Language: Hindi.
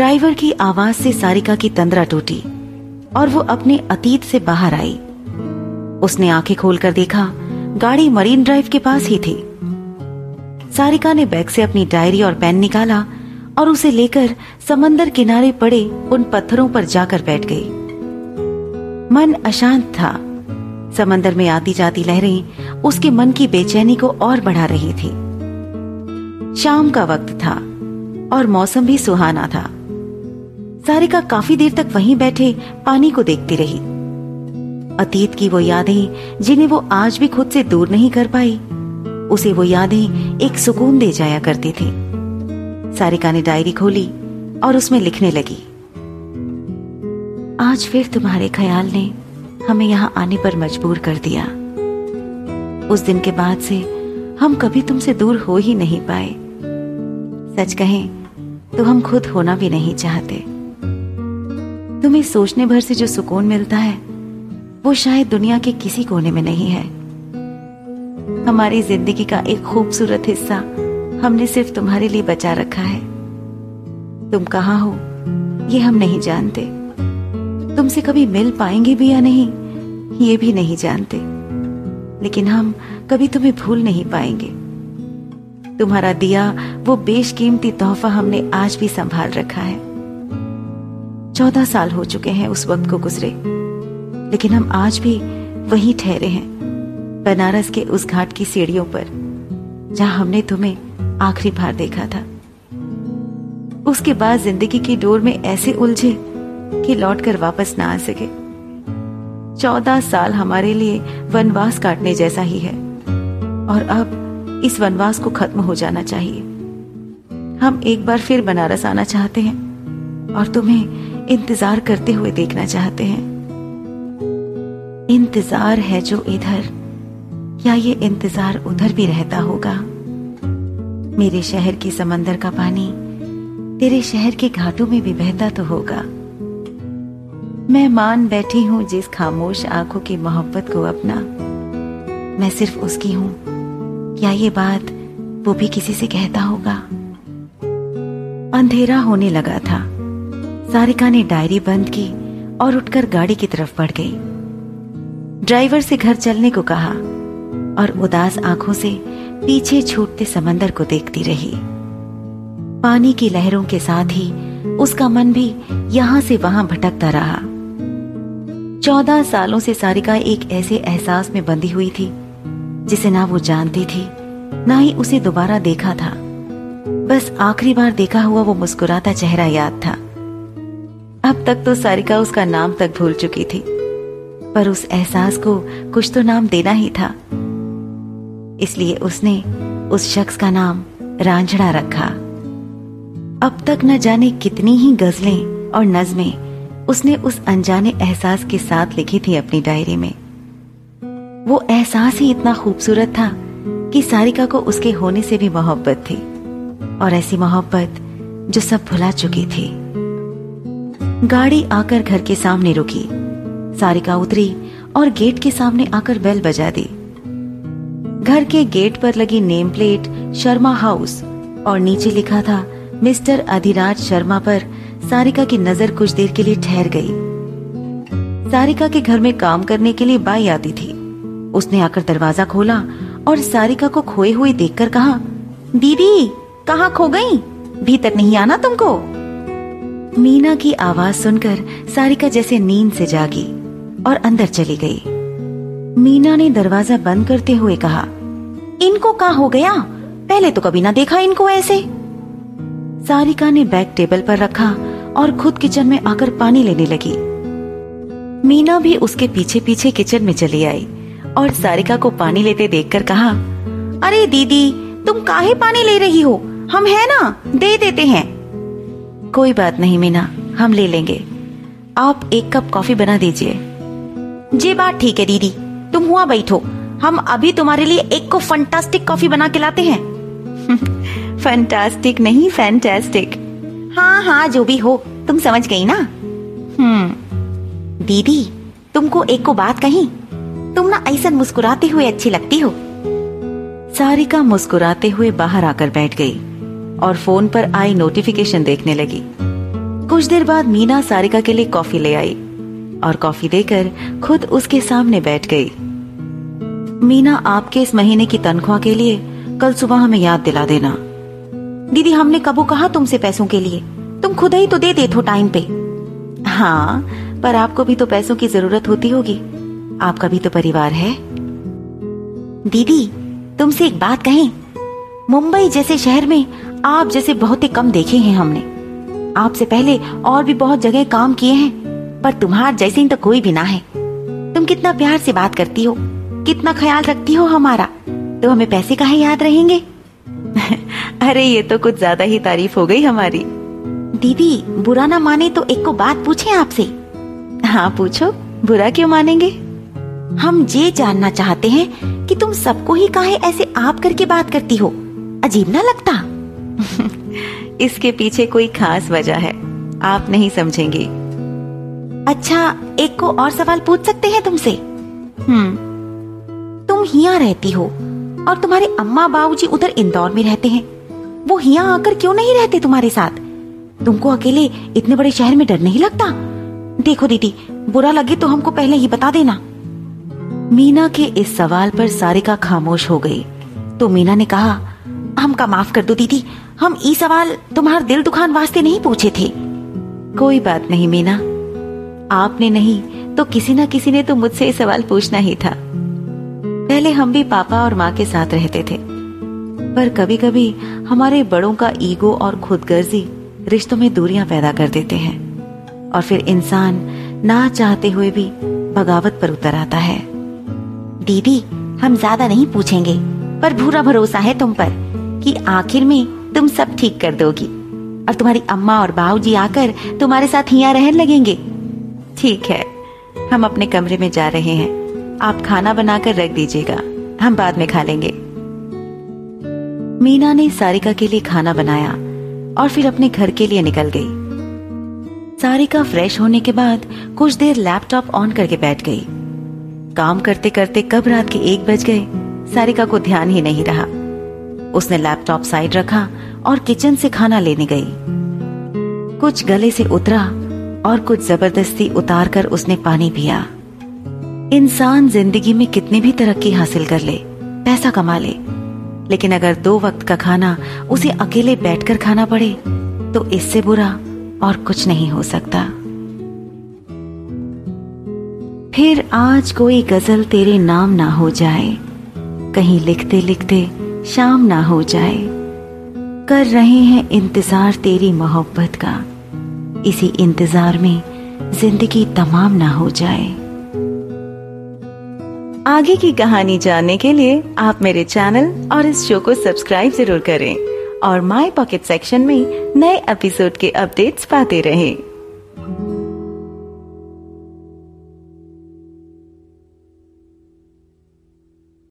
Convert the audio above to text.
ड्राइवर की आवाज़ से सारिका की तंद्रा टूटी और वो अपने अतीत से बाहर आई। उसने आँखें खोलकर देखा, गाड़ी मरीन ड्राइव के पास ही थी। सारिका ने बैग से अपनी डायरी और पेन निकाला और उसे लेकर समंदर किनारे पड़े उन पत्थरों पर जाकर बैठ गई। मन अशांत था। समंदर में आती जाती लहरें उसके मन की बेचैनी को और बढ़ा रही थी। शाम का वक्त था और मौसम भी सुहाना था। सारिका काफ़ी देर तक वहीं बैठे पानी को देखती रही। अतीत की वो यादें, जिन्हें वो आज भी खुद से दूर नहीं कर पाई, उसे वो यादें एक सुकून दे जाया करती थी। सारिका ने डायरी खोली और उसमें लिखने लगी। आज फिर तुम्हारे ख्याल ने हमें यहाँ आने पर मजबूर कर दिया। उस दिन के बाद से हम कभी तुमसे दूर हो ही नहीं पाए। सच कहें तो हम खुद होना भी नहीं चाहते। तुम्हें सोचने भर से जो सुकून मिलता है, वो शायद दुनिया के किसी कोने में नहीं है। हमारी ज़िंदगी का एक खूबसूरत हिस्सा हमने सिर्फ़ तुम्हारे लिए बचा रखा है। तुम कहा हो, ये हम नहीं जानते। तुमसे कभी मिल पाएँगे भी या नहीं, ये भी नहीं जानते। लेकिन हम कभी तुम्हें भूल नहीं पाएँगे। तुम्हारा दिया, वो बेशकीमती तोहफा हमने आज भी संभाल रखा है। चौदह साल हो चुके हैं उस वक्त को गुजरे। लेकिन हम आज भी वहीं ठहरे हैं, बनारस के उस घाट की सीढ़ियों पर, जहाँ हमने तुम्हें आखिरी बार देखा था। उसके बाद ज़िंदगी की डोर में ऐसे उलझे कि लौटकर वापस ना आ सके। चौदह साल हमारे लिए वनवास काटने जैसा ही है, और अब इस वनवास को खत्म हो जाना चाहिए। हम एक बार फिर बनारस आना चाहते हैं, और तुम्हें इंतज़ार करते हुए देखना चाहते हैं। इंतज़ार है जो इधर। क्या ये इंतज़ार उधर भी रहता होगा? मेरे शहर के समंदर का पानी तेरे शहर के घाटों में भी बहता तो होगा। मैं मान बैठी हूँ जिस खामोश आँखों की मोहब्बत को अपना। मैं सिर्फ़ उसकी हूँ। क्या ये बात वो भी किसी से कहता होगा? अंधेरा होने लगा था। सारिका ने डायरी बंद की और उठकर गाड़ी की तरफ़ बढ़ गई। ड्राइवर से घर चलने को कहा और उदास आँखों से पीछे छूटते समंदर को देखती रही। पानी की लहरों के साथ ही उसका मन भी यहाँ से वहाँ भटकता रहा। चौदह सालों से सारिका एक ऐसे एहसास में बंधी हुई थी, जिसे ना वो जानती थी, ना ही उसे दोबारा देखा था। बस आखिरी बार देखा हुआ वो मुस्कुराता चेहरा याद था। अब तक तो सारिका उसका नाम तक भूल चुकी थी। पर उस एहसास को कुछ तो नाम देना ही था। इसलिए उसने उस शख्स का नाम रांझड़ा रखा। अब तक न जाने कितनी ही गजलें और नज्में उसने उस अनजाने एहसास के साथ लिखी थी अपनी डायरी में। वो एहसास ही इतना खूबसूरत था कि सारिका को उसके होने से भी मोहब्बत थी। और ऐसी मोहब्बत जो सब भुला चुकी थी। गाड़ी आकर घर के सामने रुकी। सारिका उतरी और गेट के सामने आकर बेल बजा दी। घर के गेट पर लगी नेम प्लेट शर्मा हाउस और नीचे लिखा था, मिस्टर अधिराज शर्मा पर सारिका की नज़र कुछ देर के लिए ठहर गई। सारिका के घर में काम करने के लिए बाई आती थी। उसने आकर दरवाज़ा खोला और सारिका को खोए हुए देखकर कहा, दीदी, कहाँ खो गई? भीतर नहीं आना तुमको? मीना की आवाज़ सुनकर सारिका जैसे नींद से जागी और अंदर चली गई। मीना ने दरवाज़ा बंद करते हुए कहा, इनको कहा हो गया? पहले तो कभी ना देखा इनको ऐसे. सारिका ने बैग टेबल पर रखा और खुद किचन में आकर पानी लेने लगी। मीना भी उसके पीछे पीछे किचन में चली आई और सारिका को पानी लेते देखकर कहा, अरे दीदी, तुम काहे पानी ले रही हो? हम है ना, दे देते हैं। कोई बात नहीं, मीना। हम ले लेंगे। आप एक कप कॉफ़ी बना दीजिए। जी बात ठीक है, दीदी। तुम हुआ बैठो। हम अभी तुम्हारे लिए एक को फंटास्टिक कॉफ़ी बना के लाते हैं। फंटास्टिक नहीं फैंटास्टिक हाँ हाँ जो भी हो। तुम समझ गई ना? हम्म। दीदी, तुमको एक को बात कही। तुम ना ऐसा मुस्कुराते हुए अच्छी लगती हो। सारिका मुस्कुराते हुए बाहर आकर बैठ गई। और फ़ोन पर आई नोटिफिकेशन देखने लगी। कुछ देर बाद मीना सारिका के लिए कॉफ़ी ले आई और कॉफ़ी देकर खुद उसके सामने बैठ गई। मीना आपके इस महीने की तनख्वाह के लिए कल सुबह हमें याद दिला देना। दीदी, हमने कबू कहा तुमसे पैसों के लिए? तुम खुद ही तो दे देते हो टाइम पे। हाँ पर आपको भी तो पैसों की ज़रूरत होती होगी। आपका भी तो परिवार है। दीदी, तुमसे एक बात कहें। मुंबई जैसे शहर में आप जैसे बहुत ही कम देखे हैं हमने। आपसे पहले और भी बहुत जगह काम किए हैं, पर तुम्हार जैसे तो कोई भी ना है। तुम कितना प्यार से बात करती हो, कितना ख्याल रखती हो हमारा तो हमें पैसे कहा याद रहेंगे? अरे, ये तो कुछ ज़्यादा ही तारीफ़ हो गई हमारी। दीदी, बुरा ना माने तो एक को बात पूछे आपसे। हाँ पूछो, बुरा क्यों मानेंगे? हम ये जानना चाहते हैं कि तुम सबको ही काहे ऐसे आप करके बात करती हो। अजीब ना लगता? इसके पीछे कोई खास वजह है। आप नहीं समझेंगे। अच्छा एक को और सवाल पूछ सकते हैं तुमसे? हम्म। तुम हिया रहती हो और तुम्हारे अम्मा बाबूजी उधर इंदौर में रहते हैं। वो हिया आकर क्यों नहीं रहते तुम्हारे साथ? तुमको अकेले इतने बड़े शहर में डर नहीं लगता? देखो दीदी, बुरा लगे तो हमको पहले ही बता देना। मीना के इस सवाल पर सारिका खामोश हो गई। तो मीना ने कहा, हमका माफ़ कर दो दीदी हम ई सवाल तुम्हारे दिल दुखान वास्ते नहीं पूछे थे। कोई बात नहीं, मीना। आपने नहीं तो किसी ना किसी ने तो मुझसे ये सवाल पूछना ही था। पहले हम भी पापा और माँ के साथ रहते थे। पर कभी कभी हमारे बड़ों का ईगो और खुदगर्जी रिश्तों में दूरियाँ पैदा कर देते हैं। और फिर इंसान ना चाहते हुए भी बगावत पर उतर आता है। दीदी, हम ज़्यादा नहीं पूछेंगे, पर पूरा भरोसा है तुम पर कि आखिर में तुम सब ठीक कर दोगी। और तुम्हारी अम्मा और बाबू जी आकर तुम्हारे साथ हिया रहने लगेंगे। ठीक है, हम अपने कमरे में जा रहे हैं। आप खाना बनाकर रख दीजिएगा, हम बाद में खा लेंगे। मीना ने सारिका के लिए खाना बनाया और फिर अपने घर के लिए निकल गई। सारिका फ्रेश होने के बाद कुछ देर लैपटॉप ऑन करके बैठ गई। काम करते करते कब रात के एक बज गए, सारिका को ध्यान ही नहीं रहा। उसने लैपटॉप साइड रखा और किचन से खाना लेने गई। कुछ गले से उतरा और कुछ ज़बरदस्ती उतार कर उसने पानी पिया। इंसान ज़िंदगी में कितनी भी तरक्की हासिल कर ले, पैसा कमा ले, लेकिन अगर दो वक्त का खाना उसे अकेले बैठकर खाना पड़े तो इससे बुरा और कुछ नहीं हो सकता। फिर आज कोई गज़ल तेरे नाम ना हो जाए। कहीं लिखते लिखते शाम ना हो जाए। कर रहे हैं इंतज़ार तेरी मोहब्बत का। इसी इंतज़ार में ज़िंदगी तमाम ना हो जाए। आगे की कहानी जानने के लिए आप मेरे चैनल और इस शो को सब्सक्राइब ज़रूर करें और माई पॉकेट सेक्शन में नए एपिसोड के अपडेट्स पाते रहें।